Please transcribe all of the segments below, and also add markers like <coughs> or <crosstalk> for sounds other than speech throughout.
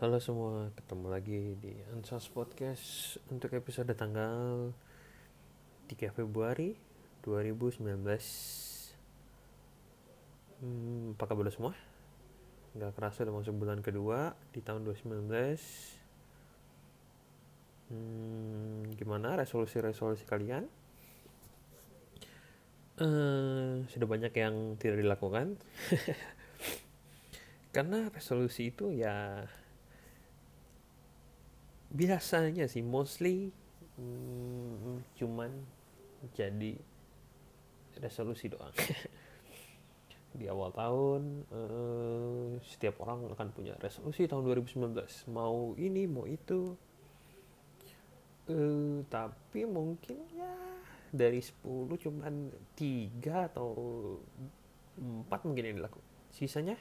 Halo semua, ketemu lagi di Ansos Podcast untuk episode tanggal 3 Februari 2019 hmm, Apa kabar semua? Gak kerasa udah masuk bulan kedua di tahun 2019 hmm, Gimana resolusi-resolusi kalian? Uh, sudah banyak yang tidak dilakukan <laughs> karena resolusi itu ya biasanya sih mostly hmm, cuman jadi resolusi doang. <laughs> Di awal tahun uh, setiap orang akan punya resolusi tahun 2019 mau ini mau itu. Uh, tapi mungkin ya dari 10 cuman tiga atau empat mungkin yang dilakukan. Sisanya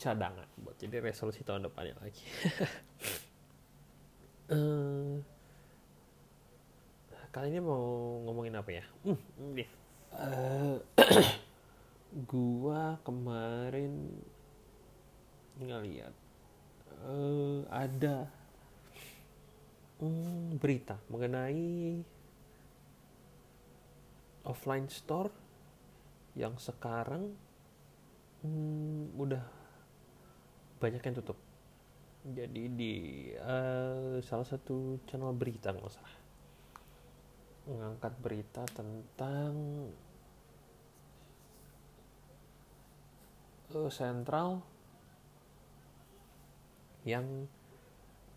cadangan buat jadi resolusi tahun depannya lagi <laughs> uh, kali ini mau ngomongin apa ya? Uh, uh, <coughs> gua kemarin ngeliat uh, ada um, berita mengenai offline store yang sekarang hmm, udah banyak yang tutup jadi di uh, salah satu channel berita nggak salah mengangkat berita tentang uh, yang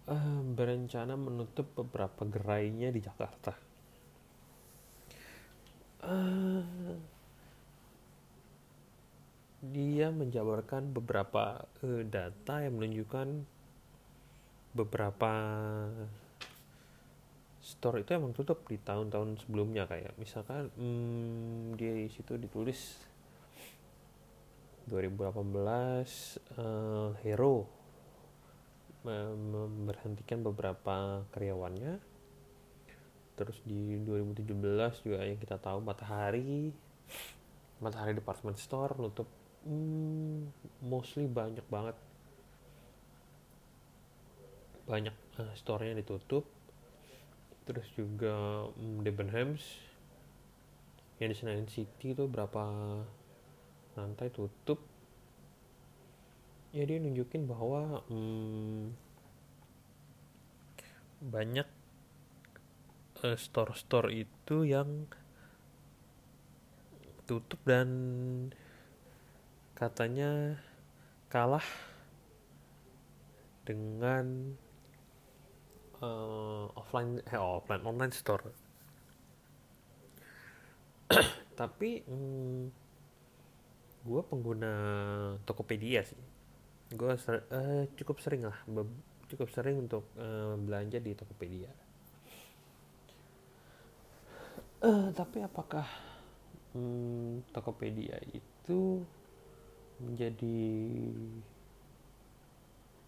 uh, berencana menutup beberapa gerainya di Jakarta. Uh, dia menjabarkan beberapa uh, data yang menunjukkan beberapa store itu emang tutup di tahun-tahun sebelumnya kayak misalkan hmm, di situ ditulis 2018 uh, Hero memberhentikan beberapa karyawannya. Terus di 2017 juga yang kita tahu Matahari Matahari Department Store nutup hmm, mostly banyak banget banyak uh, store-nya ditutup. Terus juga um, Debenhams yang di Senayan City itu berapa lantai tutup. Ya nunjukin bahwa um, banyak uh, store-store itu yang tutup dan katanya kalah dengan uh, offline eh offline online store. <coughs> Tapi mm, gue pengguna Tokopedia sih. Gue ser uh, cukup sering lah cukup sering untuk uh, belanja di Tokopedia. Uh, tapi apakah hmm, Tokopedia itu menjadi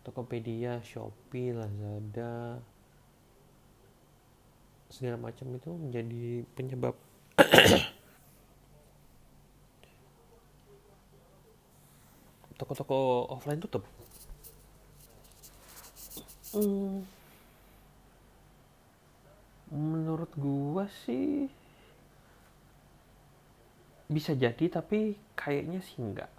Tokopedia, Shopee, Lazada, segala macam itu menjadi penyebab toko-toko offline tutup. Hmm. Menurut gua sih bisa jadi tapi kayaknya sih enggak.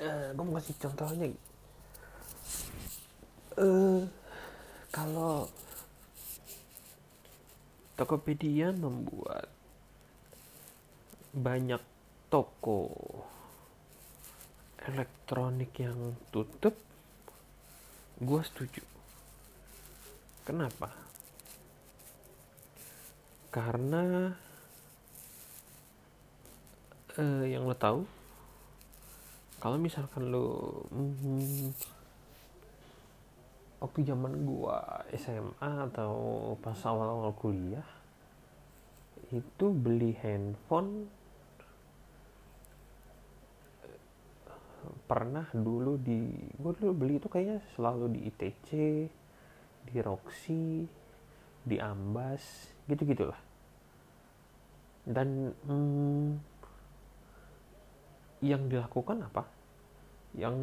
Uh, gue mau kasih contohnya uh, kalau Tokopedia membuat banyak toko elektronik yang tutup, gue setuju. Kenapa? Karena eh, yang lo tahu, kalau misalkan lo mm, waktu zaman gua SMA atau pas awal-awal kuliah itu beli handphone pernah dulu di gua dulu beli itu kayaknya selalu di ITC di Roxy di Ambas gitu gitulah dan hmm, yang dilakukan apa yang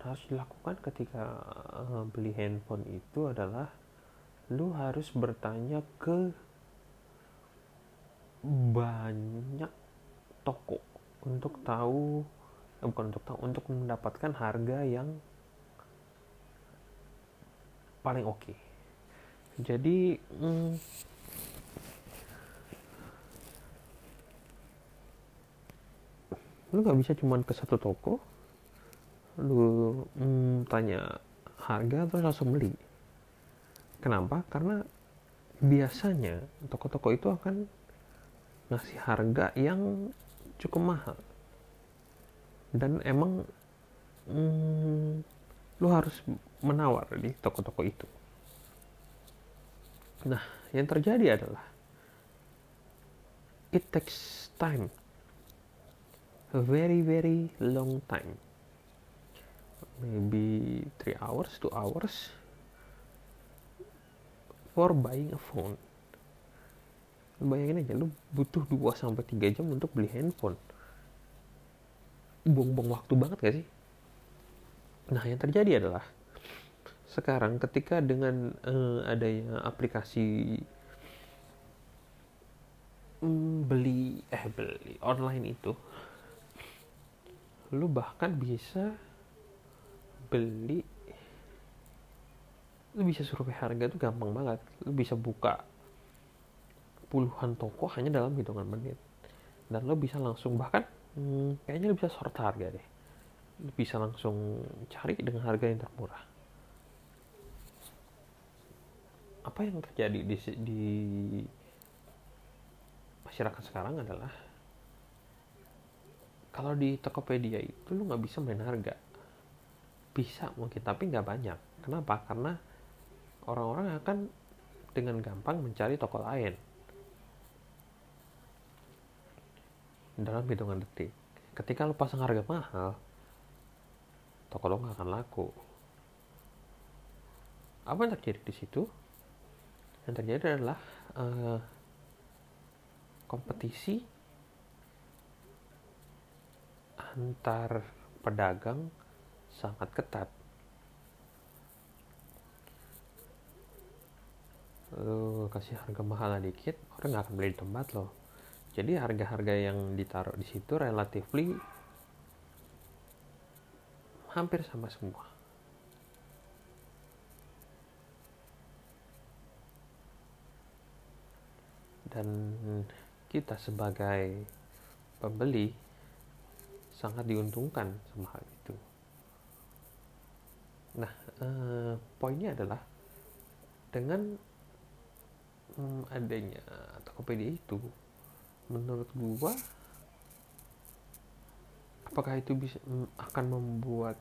harus dilakukan ketika uh, beli handphone itu adalah lu harus bertanya ke banyak toko untuk tahu eh, bukan untuk tahu untuk mendapatkan harga yang paling oke okay. jadi hmm, lu nggak bisa cuman ke satu toko lu hmm, tanya harga terus langsung beli? Kenapa? Karena biasanya toko-toko itu akan ngasih harga yang cukup mahal. Dan emang hmm, lu harus menawar di toko-toko itu. Nah yang terjadi adalah it takes time. A very very long time maybe three hours two hours for buying a phone. Bayangin aja lu butuh 2 sampai 3 jam untuk beli handphone. Buang-buang waktu banget gak sih? Nah yang terjadi adalah sekarang ketika dengan uh, adanya aplikasi um, beli eh beli online itu lu bahkan bisa beli lu bisa survei harga tuh gampang banget. Lu bisa buka puluhan toko hanya dalam hitungan menit. Dan lo bisa langsung bahkan hmm, kayaknya lo bisa sort harga deh. Lo bisa langsung cari dengan harga yang termurah. Apa yang terjadi di, di masyarakat sekarang adalah kalau di Tokopedia itu lo nggak bisa main harga bisa mungkin tapi nggak banyak kenapa karena orang-orang akan dengan gampang mencari toko lain dalam hitungan detik. Ketika lo pasang harga mahal, toko lo nggak akan laku. Apa yang terjadi di situ? Yang terjadi adalah uh, kompetisi antar pedagang sangat ketat. Lo kasih harga mahal dikit, orang nggak akan beli di tempat lo jadi harga-harga yang ditaruh di situ relatively hampir sama semua dan kita sebagai pembeli sangat diuntungkan sama hal itu. Nah, eh, poinnya adalah dengan hmm, adanya Tokopedia itu, menurut gua apakah itu bisa akan membuat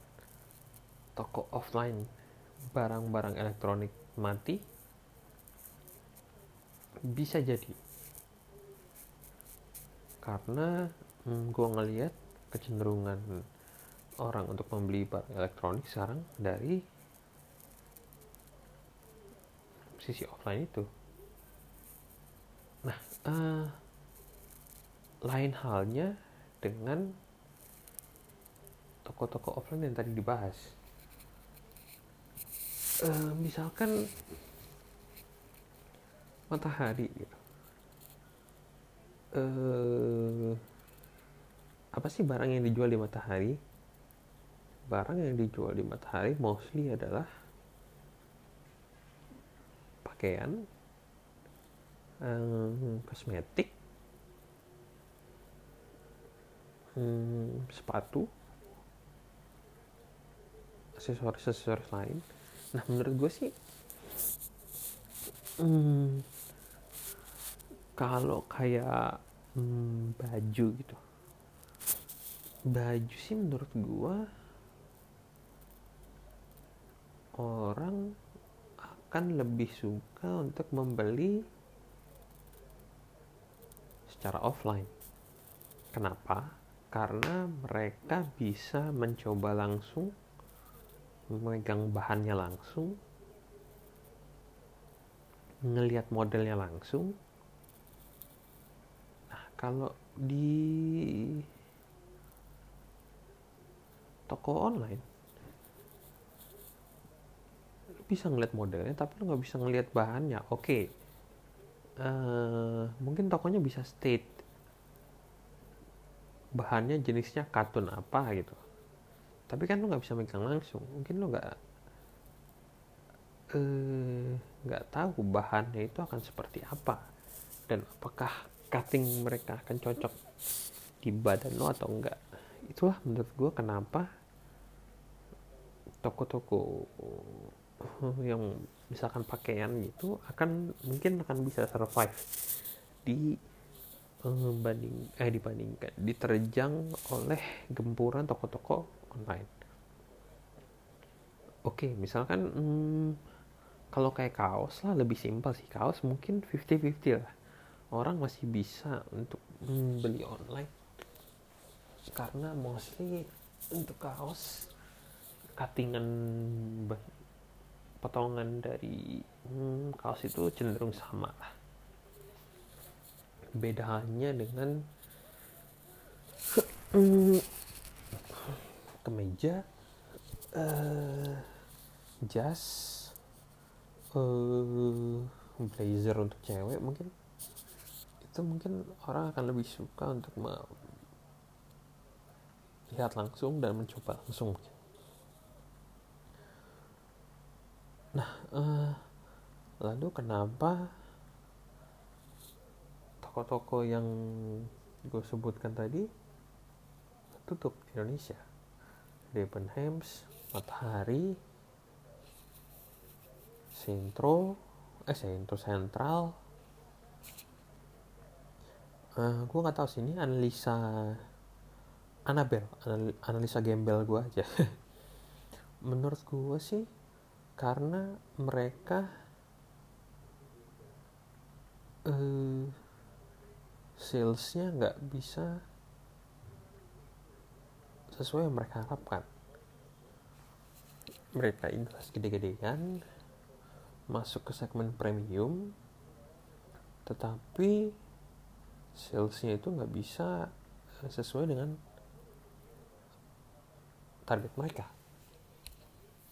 toko offline barang-barang elektronik mati? Bisa jadi. Karena hmm, gue ngelihat kecenderungan orang untuk membeli barang elektronik sekarang dari sisi offline itu nah uh, lain halnya dengan toko-toko offline yang tadi dibahas. Uh, misalkan matahari gitu. Uh, apa sih barang yang dijual di matahari? Barang yang dijual di matahari mostly adalah pakaian, um, kosmetik, hmm, sepatu aksesoris aksesoris lain. Nah menurut gue sih hmm, kalau kayak hmm, baju gitu. Baju sih menurut gue orang akan lebih suka untuk membeli secara offline. Kenapa? Karena mereka bisa mencoba langsung memegang bahannya langsung ngelihat modelnya langsung. Nah kalau di toko online lu bisa ngeliat modelnya tapi lu nggak bisa ngeliat bahannya. Oke. Okay. uh, mungkin tokonya bisa state bahannya jenisnya kartun apa gitu. Tapi kan lu nggak bisa megang langsung. Mungkin lu nggak eh, nggak uh, tahu bahannya itu akan seperti apa. Dan apakah cutting mereka akan cocok di badan lo atau enggak itulah menurut gue kenapa toko-toko <laughs> yang misalkan pakaian gitu akan mungkin akan bisa survive di eh, banding eh dibandingkan diterjang oleh gempuran toko-toko online. Oke, misalkan hmm, kalau kayak kaos lah lebih simpel sih. Kaos mungkin 50-50 lah. Orang masih bisa untuk beli online. Karena mostly untuk kaos cuttingan potongan dari hmm, kaos itu cenderung sama lah. Bedanya dengan hmm, kemeja uh, jas uh, blazer untuk cewek mungkin. Itu mungkin orang akan lebih suka untuk lihat langsung dan mencoba langsung nah uh, lalu kenapa toko-toko yang gue sebutkan tadi tutup di Indonesia? Debenhams Matahari Sentro eh Sentro Central uh, gue nggak tahu sih ini analisa Anabel analisa gembel gue aja. <laughs> Menurut gue sih karena mereka uh, salesnya nggak bisa sesuai yang mereka harapkan. Mereka invest gede-gedean masuk ke segmen premium tetapi salesnya itu nggak bisa sesuai dengan target mereka.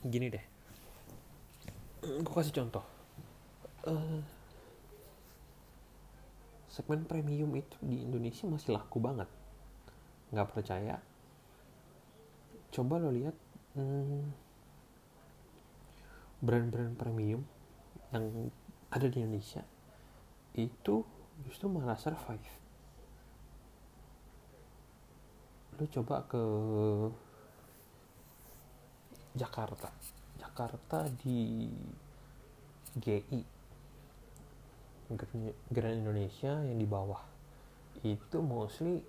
Gini deh gue kasih contoh. Uh, segmen premium itu di Indonesia masih laku banget. Nggak percaya. Coba lo lihat hmm, brand-brand premium yang ada di Indonesia itu justru malah survive. Lo coba ke Jakarta Jakarta di GI Grand Indonesia yang di bawah. Itu mostly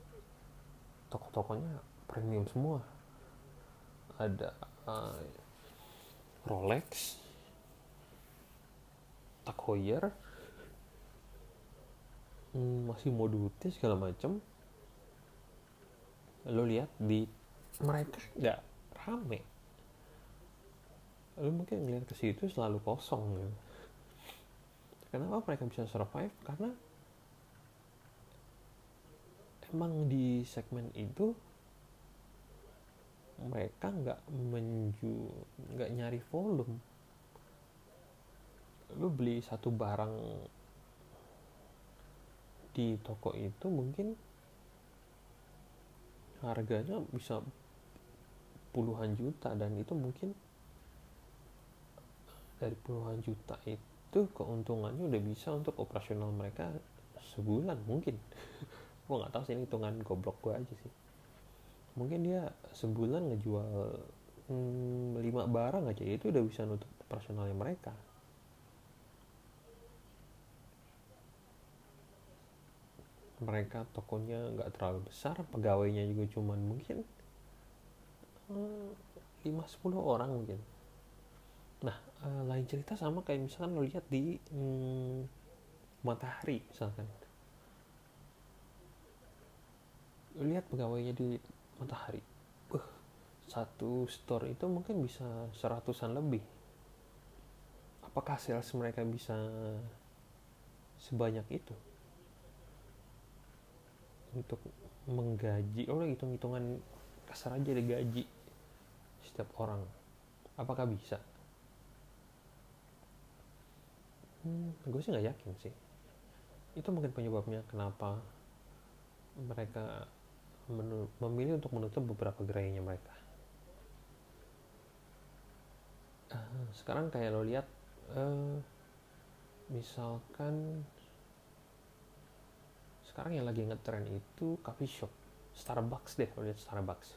toko-tokonya premium semua. Ada uh, Rolex Tag Heuer hmm, masih modute segala macam lo lihat di mereka? Nggak rame lu mungkin ngeliat ke situ selalu kosong gitu. kenapa mereka bisa survive karena emang di segmen itu mereka nggak menju nggak nyari volume lu beli satu barang di toko itu mungkin harganya bisa puluhan juta dan itu mungkin dari puluhan juta itu keuntungannya udah bisa untuk operasional mereka sebulan mungkin. <laughs> Gue nggak tahu sih ini hitungan goblok gue aja sih. Mungkin dia sebulan ngejual hmm, lima barang aja itu udah bisa nutup operasionalnya mereka. Mereka tokonya nggak terlalu besar pegawainya juga cuman mungkin hmm, lima sepuluh orang mungkin nah uh, lain cerita sama kayak misalkan lo lihat di hmm, matahari misalkan. Lo lihat pegawainya di matahari. Uh, satu store itu mungkin bisa seratusan lebih. Apakah sales mereka bisa sebanyak itu? Untuk menggaji oh hitung hitungan kasar aja deh gaji setiap orang. Apakah bisa hmm, gue sih nggak yakin sih. Itu mungkin penyebabnya kenapa mereka memilih untuk menutup beberapa gerainya mereka. Uh, sekarang kayak lo lihat uh, misalkan sekarang yang lagi ngetren itu coffee shop Starbucks deh lo lihat Starbucks.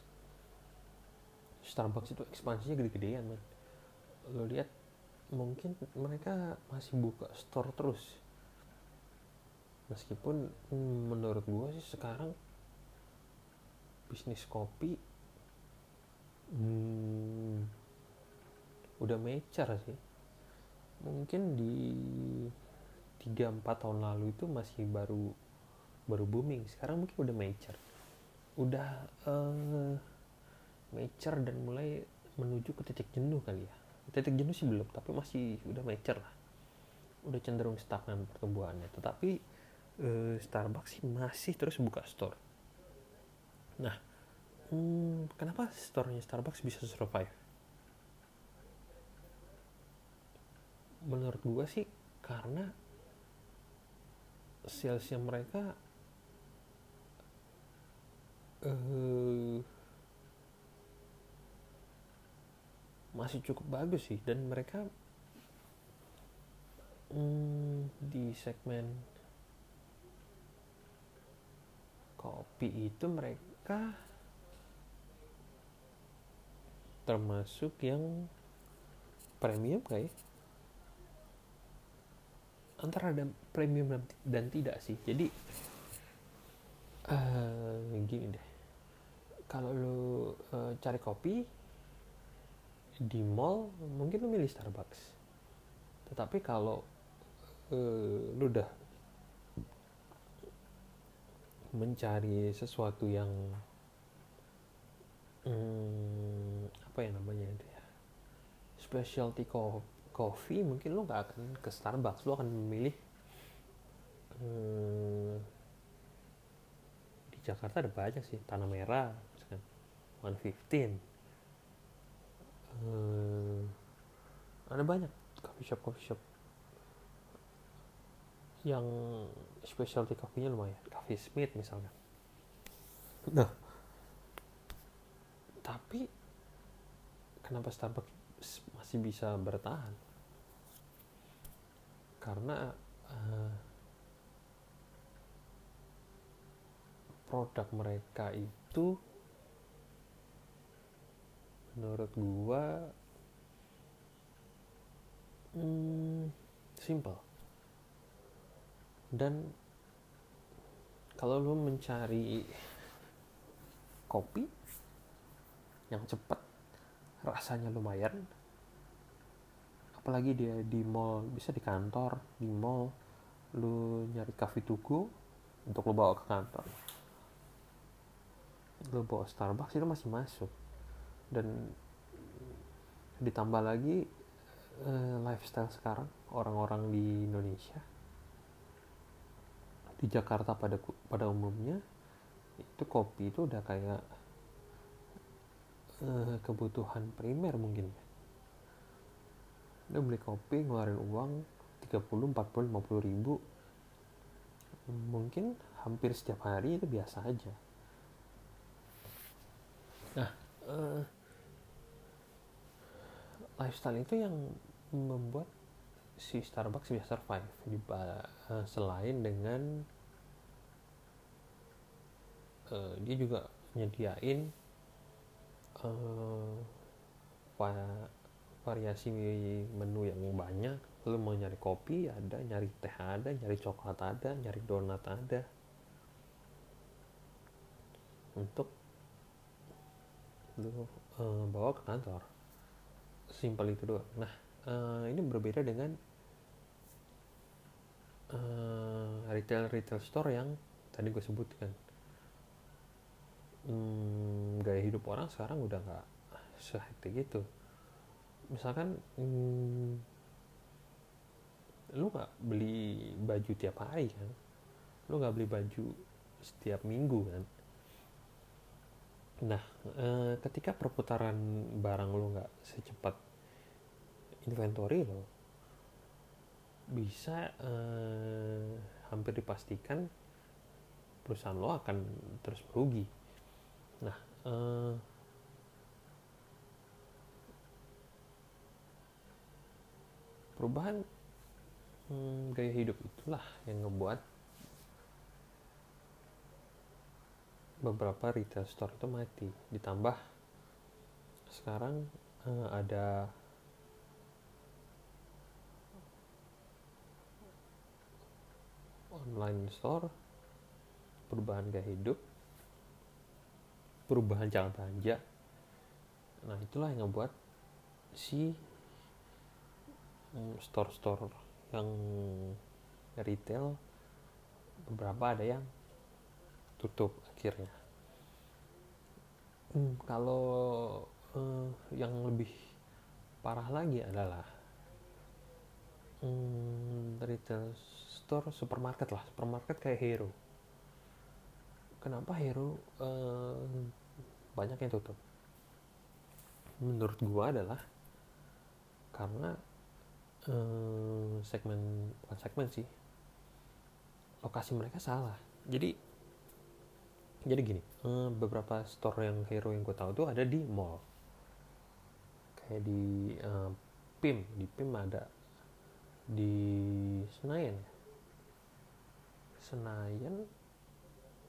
Starbucks itu ekspansinya gede-gedean man lo lihat mungkin mereka masih buka store terus. Meskipun menurut gue sih sekarang bisnis kopi hmm, udah mature sih. Mungkin di 3-4 tahun lalu itu masih baru baru booming. Sekarang mungkin udah mature udah uh, mature dan mulai menuju ke titik jenuh kali ya titik jenuh sih belum tapi masih udah mature lah. Udah cenderung stagnan pertumbuhannya. Tetapi uh, Starbucks sih masih terus buka store. Nah hmm, kenapa store-nya Starbucks bisa survive? Menurut gua sih karena salesnya mereka uh, masih cukup bagus sih. Dan mereka hmm, di segmen kopi itu mereka termasuk yang premium kayak ya? antara ada premium dan, tidak sih. Jadi uh, gini deh. Kalau lo uh, cari kopi di mall mungkin lu milih Starbucks. Tetapi kalau uh, lu udah mencari sesuatu yang hmm, apa ya namanya itu ya specialty coffee mungkin lu nggak akan ke Starbucks. Lu akan memilih hmm, di Jakarta ada banyak sih tanah merah misalkan 115 hmm, ada banyak coffee shop coffee shop. Yang specialty coffee-nya lumayan. Coffee Smith misalnya. Nah. Tapi kenapa Starbucks masih bisa bertahan? Karena uh, produk mereka itu menurut gua hmm, simple. Dan kalau lo mencari kopi yang cepat rasanya lumayan apalagi dia di mall bisa di kantor di mall lu nyari kafe tuku untuk lo bawa ke kantor. Lo bawa Starbucks itu masih masuk dan ditambah lagi uh, lifestyle sekarang orang-orang di Indonesia di Jakarta pada pada umumnya itu kopi itu udah kayak uh, kebutuhan primer mungkin udah beli kopi ngeluarin uang 30, 40, 50 ribu mungkin hampir setiap hari itu biasa aja. Nah uh, lifestyle itu yang membuat si Starbucks bisa survive. Di uh, selain dengan uh, dia juga nyediain uh, variasi menu yang banyak. Lu mau nyari kopi ada nyari teh ada nyari coklat ada nyari donat ada. Untuk lu uh, bawa ke kantor simpel itu doang. Nah uh, ini berbeda dengan uh, retail retail store yang tadi gue sebutkan. Hmm, gaya hidup orang sekarang udah nggak sehektik itu. Misalkan hmm, lu nggak beli baju tiap hari kan? Lu nggak beli baju setiap minggu kan nah eh, ketika perputaran barang lo nggak secepat inventory lo bisa eh, hampir dipastikan perusahaan lo akan terus merugi. Nah eh, perubahan hmm, gaya hidup itulah yang ngebuat beberapa retail store itu mati. Ditambah sekarang uh, ada online store perubahan gaya hidup perubahan cara belanja. Nah itulah yang ngebuat si mm, store-store yang retail beberapa ada yang tutup akhirnya hmm, kalau uh, yang lebih parah lagi adalah hmm, retail store supermarket lah. Supermarket kayak hero. Kenapa hero uh, banyak yang tutup? Menurut gua adalah karena uh, segmen bukan segmen sih lokasi mereka salah. Jadi jadi gini eh, beberapa store yang hero yang gue tahu tuh ada di mall. Kayak di uh, PIM. Di PIM ada. Di Senayan ya? Senayan?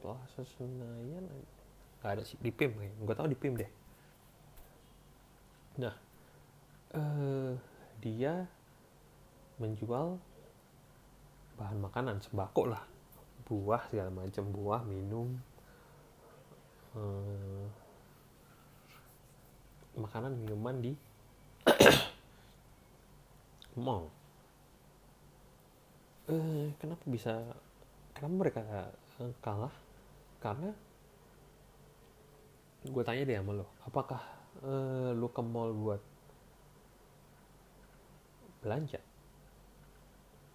Plaza Senayan nggak ada sih di PIM gue tahu di PIM deh. Nah uh, dia menjual bahan makanan sembako lah. Buah segala macam buah minum hmm, makanan minuman di <coughs> mall. Eh, kenapa bisa kenapa mereka eh, kalah? Karena gue tanya deh sama lo apakah eh, lo ke mall buat belanja?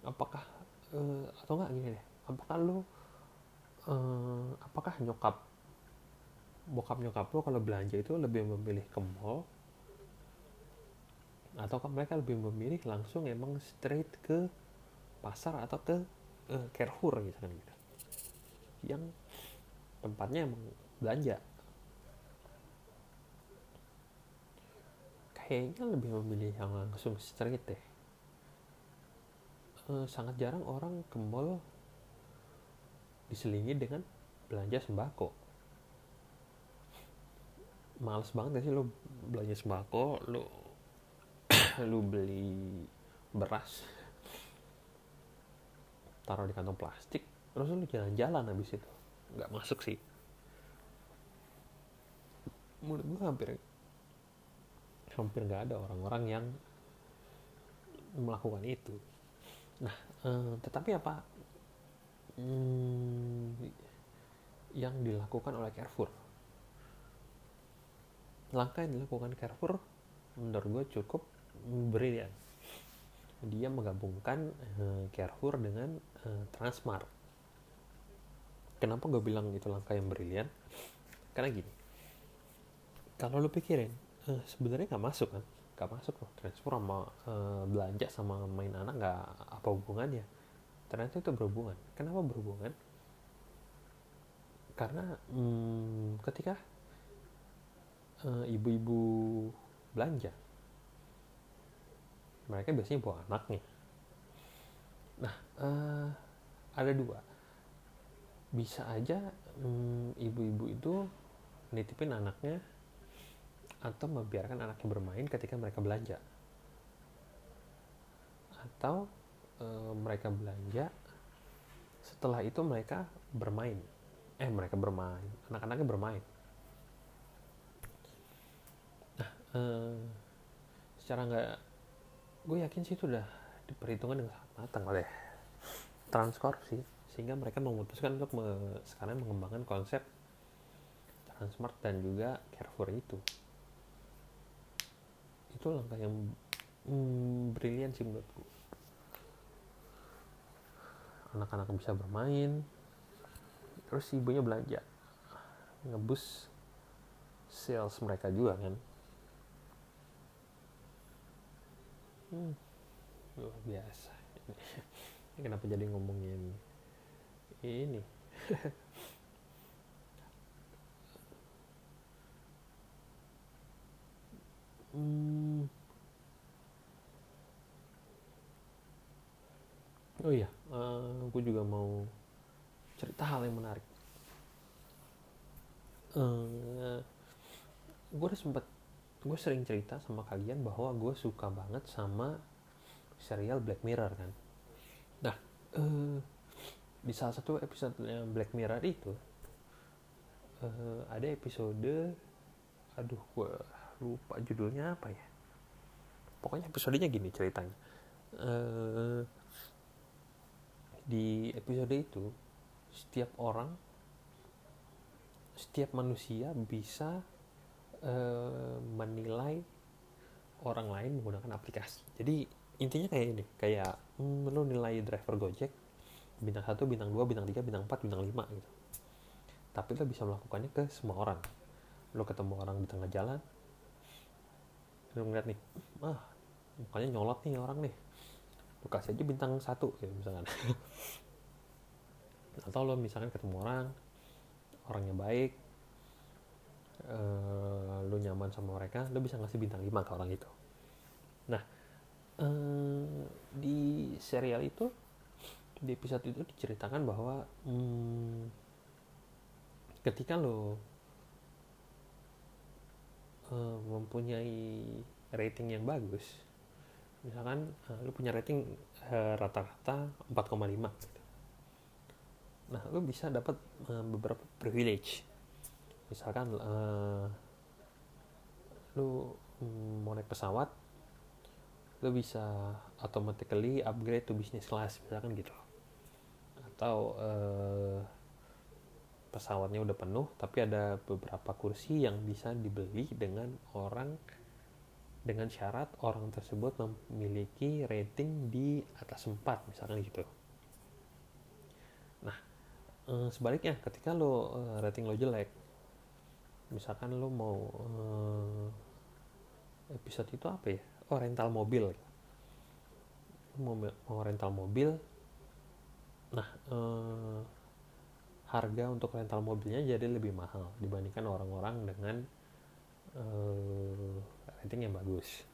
Apakah eh, atau enggak gini deh apakah lo eh, apakah nyokap bokap nyokap lo kalau belanja itu lebih memilih ke mall atau mereka lebih memilih langsung emang straight ke pasar atau ke uh, Carrefour gitu kan gitu. Yang tempatnya emang belanja. Kayaknya lebih memilih yang langsung straight deh. Uh, sangat jarang orang ke mall diselingi dengan belanja sembako males banget gak sih lo belanja sembako? Lo lo <coughs> beli beras taruh di kantong plastik terus lo jalan-jalan habis itu. Nggak masuk sih. Menurut gue hampir hampir nggak ada orang-orang yang melakukan itu. Nah eh, tetapi apa? Hmm, yang dilakukan oleh Carrefour langkah yang dilakukan Carrefour menurut gue cukup brilian. Dia menggabungkan uh, Carrefour dengan uh, Transmart. Kenapa gue bilang itu langkah yang brilian? Karena gini kalau lo pikirin uh, sebenarnya nggak masuk kan? Nggak masuk loh. Transfer sama uh, belanja sama main anak nggak apa hubungannya? Ternyata itu berhubungan. Kenapa berhubungan? Karena hmm, ketika eh, ibu-ibu belanja. Mereka biasanya bawa anaknya nah uh, ada dua. Bisa aja um, ibu-ibu itu nitipin anaknya atau membiarkan anaknya bermain ketika mereka belanja. Atau uh, mereka belanja setelah itu mereka bermain. Eh mereka bermain. Anak-anaknya bermain uh, secara nggak gue yakin sih itu udah diperhitungkan dengan sangat matang oleh Transcorp sih sehingga mereka memutuskan untuk me, sekarang mengembangkan konsep Transmart dan juga Carrefour itu. Itu langkah yang hmm, brilian sih menurutku anak-anak bisa bermain terus ibunya belanja ngebus sales mereka juga kan hmm, luar biasa. <laughs> Ini kenapa jadi ngomongin ini? <laughs> Hmm. oh iya uh, aku juga mau cerita hal yang menarik. Uh, gue udah sempet gue sering cerita sama kalian bahwa gue suka banget sama serial Black Mirror kan? Nah uh, di salah satu episode Black Mirror itu uh, ada episode aduh gue lupa judulnya apa ya. Pokoknya episodenya gini ceritanya. Uh, di episode itu setiap orang setiap manusia bisa uh, menilai orang lain menggunakan aplikasi. Jadi intinya kayak ini kayak hmm, lo nilai driver gojek bintang satu bintang dua bintang tiga bintang empat bintang lima gitu. Tapi lo bisa melakukannya ke semua orang. Lo ketemu orang di tengah jalan lo ngeliat nih ah mukanya nyolot nih orang nih. Lo kasih aja bintang satu gitu misalkan. <laughs> Atau lo misalkan ketemu orang orangnya baik uh, lo nyaman sama mereka lo bisa ngasih bintang 5 ke orang itu. Nah uh, di serial itu di episode itu diceritakan bahwa hmm, ketika lo uh, mempunyai rating yang bagus misalkan uh, lo punya rating rata-rata uh, 4,5 gitu. Nah lo bisa dapat uh, beberapa privilege misalkan uh, lo um, mau naik pesawat lo bisa automatically upgrade to business class misalkan gitu. Atau uh, pesawatnya udah penuh tapi ada beberapa kursi yang bisa dibeli dengan orang dengan syarat orang tersebut memiliki rating di atas 4 misalkan gitu. Uh, sebaliknya ketika lo rating lo jelek misalkan lo mau uh, episode itu apa ya? Oh rental mobil. Mau mau rental mobil. Nah uh, harga untuk rental mobilnya jadi lebih mahal dibandingkan orang-orang dengan uh, rating yang bagus.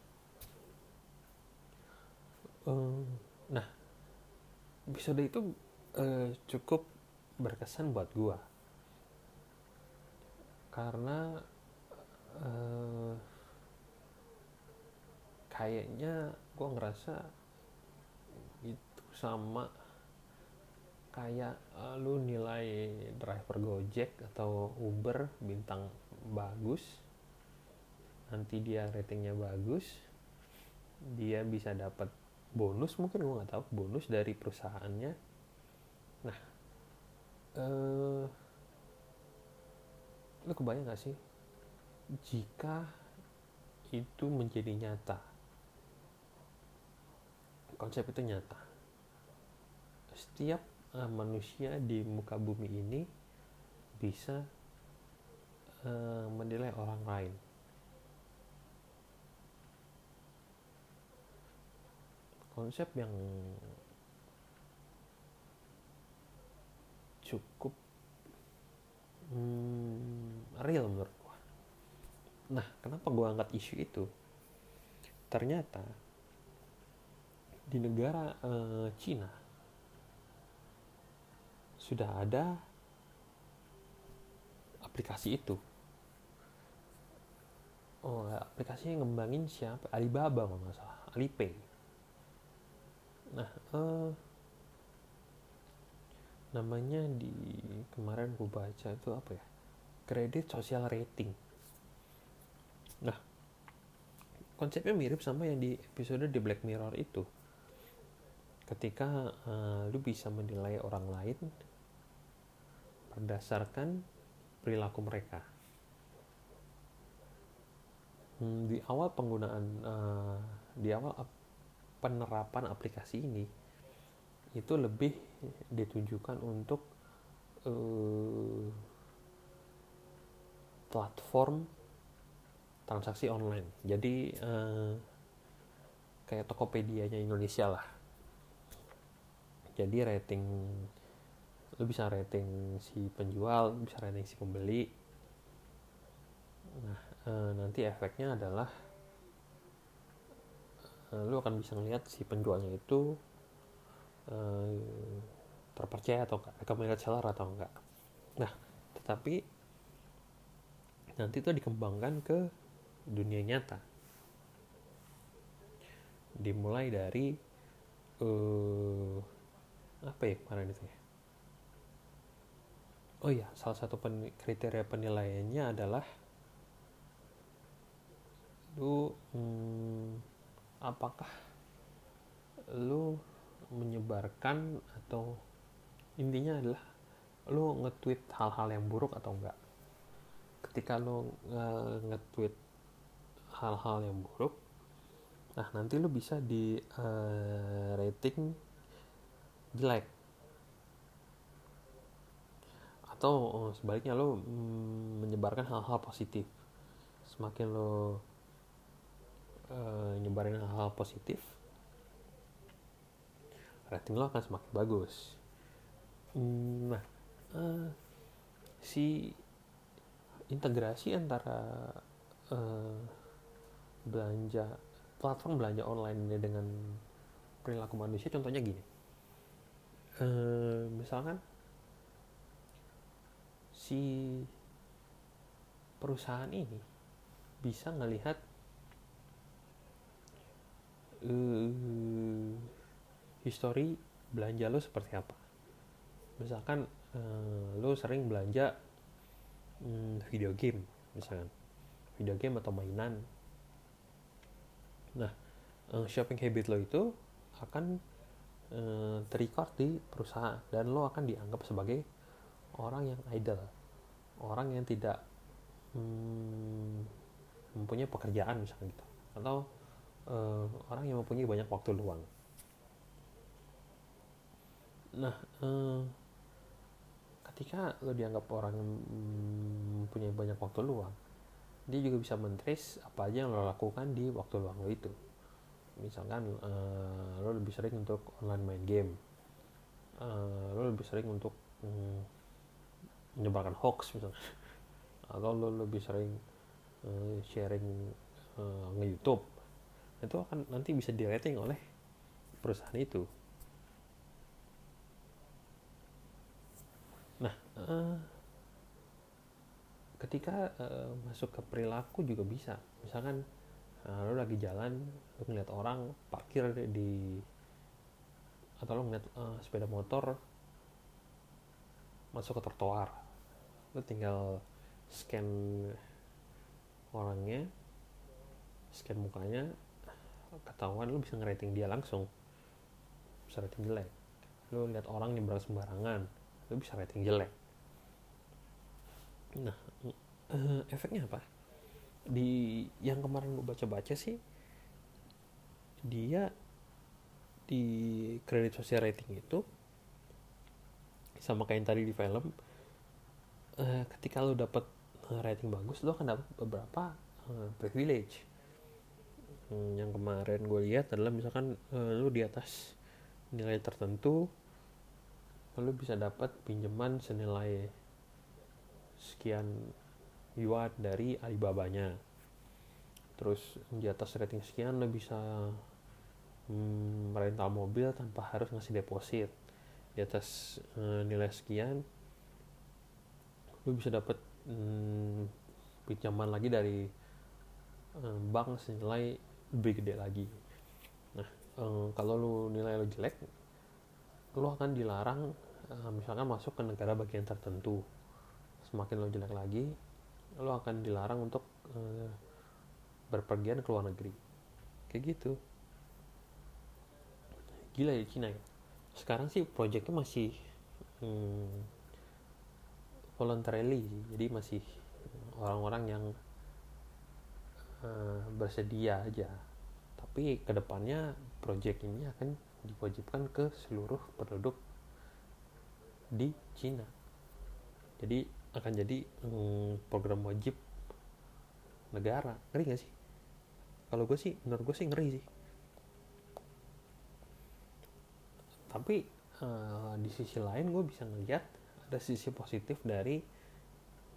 Uh, nah episode itu uh, cukup berkesan buat gue karena uh, kayaknya gue ngerasa itu sama kayak uh, lu nilai driver Gojek atau Uber bintang bagus nanti dia ratingnya bagus dia bisa dapat bonus mungkin gue nggak tahu bonus dari perusahaannya. Nah uh, lu kebayang gak sih? Jika itu menjadi nyata konsep itu nyata setiap uh, manusia di muka bumi ini bisa uh, menilai orang lain. Konsep yang cukup hmm, real menurut gua. Nah, kenapa gua angkat isu itu? Ternyata di negara uh, Cina sudah ada aplikasi itu. Oh, aplikasinya ngembangin siapa? Alibaba kalau nggak salah, Alipay. Nah, uh, namanya di kemarin gue baca itu apa ya? Kredit sosial rating. Nah konsepnya mirip sama yang di episode di Black Mirror itu. Ketika uh, lu bisa menilai orang lain berdasarkan perilaku mereka. Hmm, di awal penggunaan uh, di awal penerapan aplikasi ini itu lebih ditujukan untuk uh, platform transaksi online. Jadi uh, kayak Tokopedia-nya Indonesia lah. Jadi rating lu bisa rating si penjual bisa rating si pembeli. Nah e, nanti efeknya adalah e, lu akan bisa ngeliat si penjualnya itu e, terpercaya atau enggak recommended seller atau enggak nah tetapi nanti itu dikembangkan ke dunia nyata. Dimulai dari uh, apa ya kemarin itu ya? Oh ya salah satu pen, kriteria penilaiannya adalah lu hmm, apakah lu menyebarkan atau intinya adalah lu nge-tweet hal-hal yang buruk atau enggak. Ketika lu nge-tweet hal-hal yang buruk nah nanti lu bisa di uh, rating jelek. Atau oh, sebaliknya lo mm, menyebarkan hal-hal positif. Semakin lo uh, nyebarin hal-hal positif rating lo akan semakin bagus. Mm, nah uh, si integrasi antara uh, belanja platform belanja online ini dengan perilaku manusia contohnya gini. Uh, misalkan si perusahaan ini bisa ngelihat uh, history belanja lo seperti apa? Misalkan uh, lo sering belanja um, video game misalkan. Video game atau mainan. Nah uh, shopping habit lo itu akan uh, terrecord di perusahaan dan lo akan dianggap sebagai orang yang idle. Orang yang tidak hmm, mempunyai pekerjaan misalnya gitu. Atau uh, orang yang mempunyai banyak waktu luang nah uh, ketika lo dianggap orang yang mempunyai banyak waktu luang dia juga bisa mentrace apa aja yang lo lakukan di waktu luang lo itu. Misalkan uh, lo lebih sering untuk online main game. Uh, lo lebih sering untuk um, menyebarkan hoax misalnya atau lo lebih sering uh, sharing uh, nge YouTube itu akan nanti bisa di rating oleh perusahaan itu uh, ketika uh, masuk ke perilaku juga bisa. Misalkan uh, lo lagi jalan lo ngeliat orang parkir di atau lo ngeliat uh, sepeda motor masuk ke trotoar. Lu tinggal scan orangnya scan mukanya ketahuan lu bisa ngerating dia langsung. Bisa rating jelek. Lu lihat orang nyebrang sembarangan lu bisa rating jelek nah uh, efeknya apa? Di yang kemarin gue baca-baca sih dia di kredit sosial rating itu sama kayak yang tadi di film uh, ketika lo dapet uh, rating bagus lo akan dapat beberapa uh, privilege. Hmm, yang kemarin gue lihat adalah misalkan uh, lo di atas nilai tertentu lo bisa dapat pinjaman senilai sekian yuan dari Alibaba-nya. Terus di atas rating sekian lo bisa hmm, merental mobil tanpa harus ngasih deposit. Di atas uh, nilai sekian lu bisa dapat hmm, pinjaman lagi dari hmm, bank senilai lebih gede lagi. Nah hmm, kalau lu nilai lu jelek lu akan dilarang misalkan masuk ke negara bagian tertentu semakin lu jelek lagi lu akan dilarang untuk hmm, berpergian ke luar negeri. Kayak gitu. Gila ya Cina ya. Sekarang sih proyeknya masih hmm, voluntarily jadi masih orang-orang yang uh, bersedia aja. Tapi ke depannya project ini akan diwajibkan ke seluruh penduduk di Cina. Jadi akan jadi um, program wajib negara. Ngeri gak sih? Kalau gue sih menurut gue sih ngeri sih. Tapi uh, di sisi lain gue bisa ngeliat ada sisi positif dari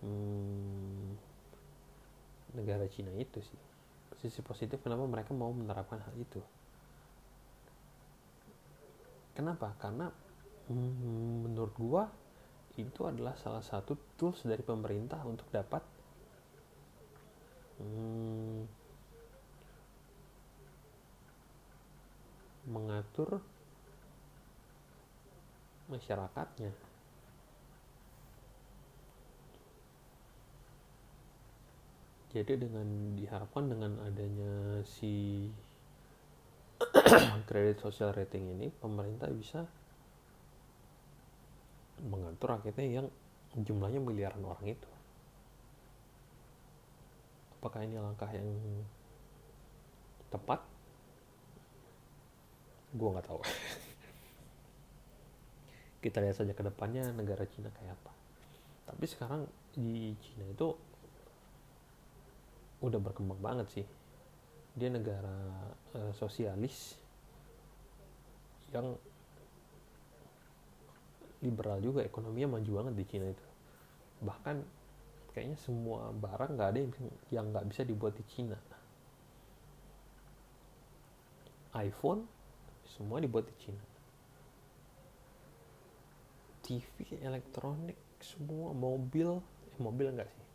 hmm, negara Cina itu sih. Sisi positif kenapa mereka mau menerapkan hal itu? Kenapa? Karena hmm, menurut gue itu adalah salah satu tools dari pemerintah untuk dapat hmm, mengatur masyarakatnya. Jadi dengan diharapkan dengan adanya si <clears throat> kredit social rating ini pemerintah bisa mengatur rakyatnya yang jumlahnya miliaran orang itu. Apakah ini langkah yang tepat? Gue nggak tahu. <laughs> Kita lihat saja ke depannya negara Cina kayak apa. Tapi sekarang di Cina itu udah berkembang banget sih. Dia negara uh, sosialis yang liberal juga ekonominya maju banget di Cina itu. Bahkan kayaknya semua barang nggak ada yang nggak bisa dibuat di Cina. iPhone semua dibuat di Cina. TV elektronik semua mobil. Eh, mobil enggak sih?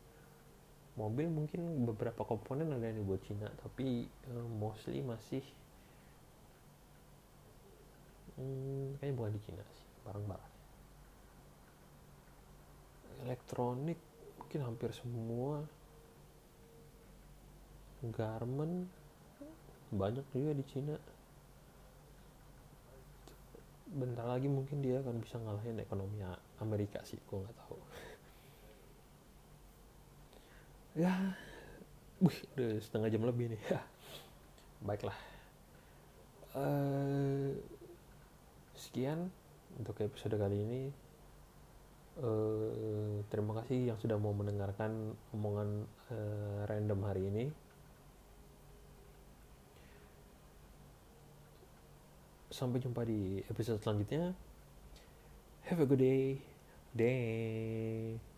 Mobil mungkin beberapa komponen ada yang dibuat Cina tapi uh, mostly masih hmm, kayaknya bukan di Cina sih barang-barang elektronik mungkin hampir semua. Garment banyak juga di Cina. Bentar lagi mungkin dia akan bisa ngalahin ekonomi Amerika sih gue nggak tahu. <laughs> Ya wih udah setengah jam lebih nih. Ya baiklah. Uh, sekian untuk episode kali ini uh, terima kasih yang sudah mau mendengarkan omongan uh, random hari ini. Sampai jumpa di episode selanjutnya. Have a good day day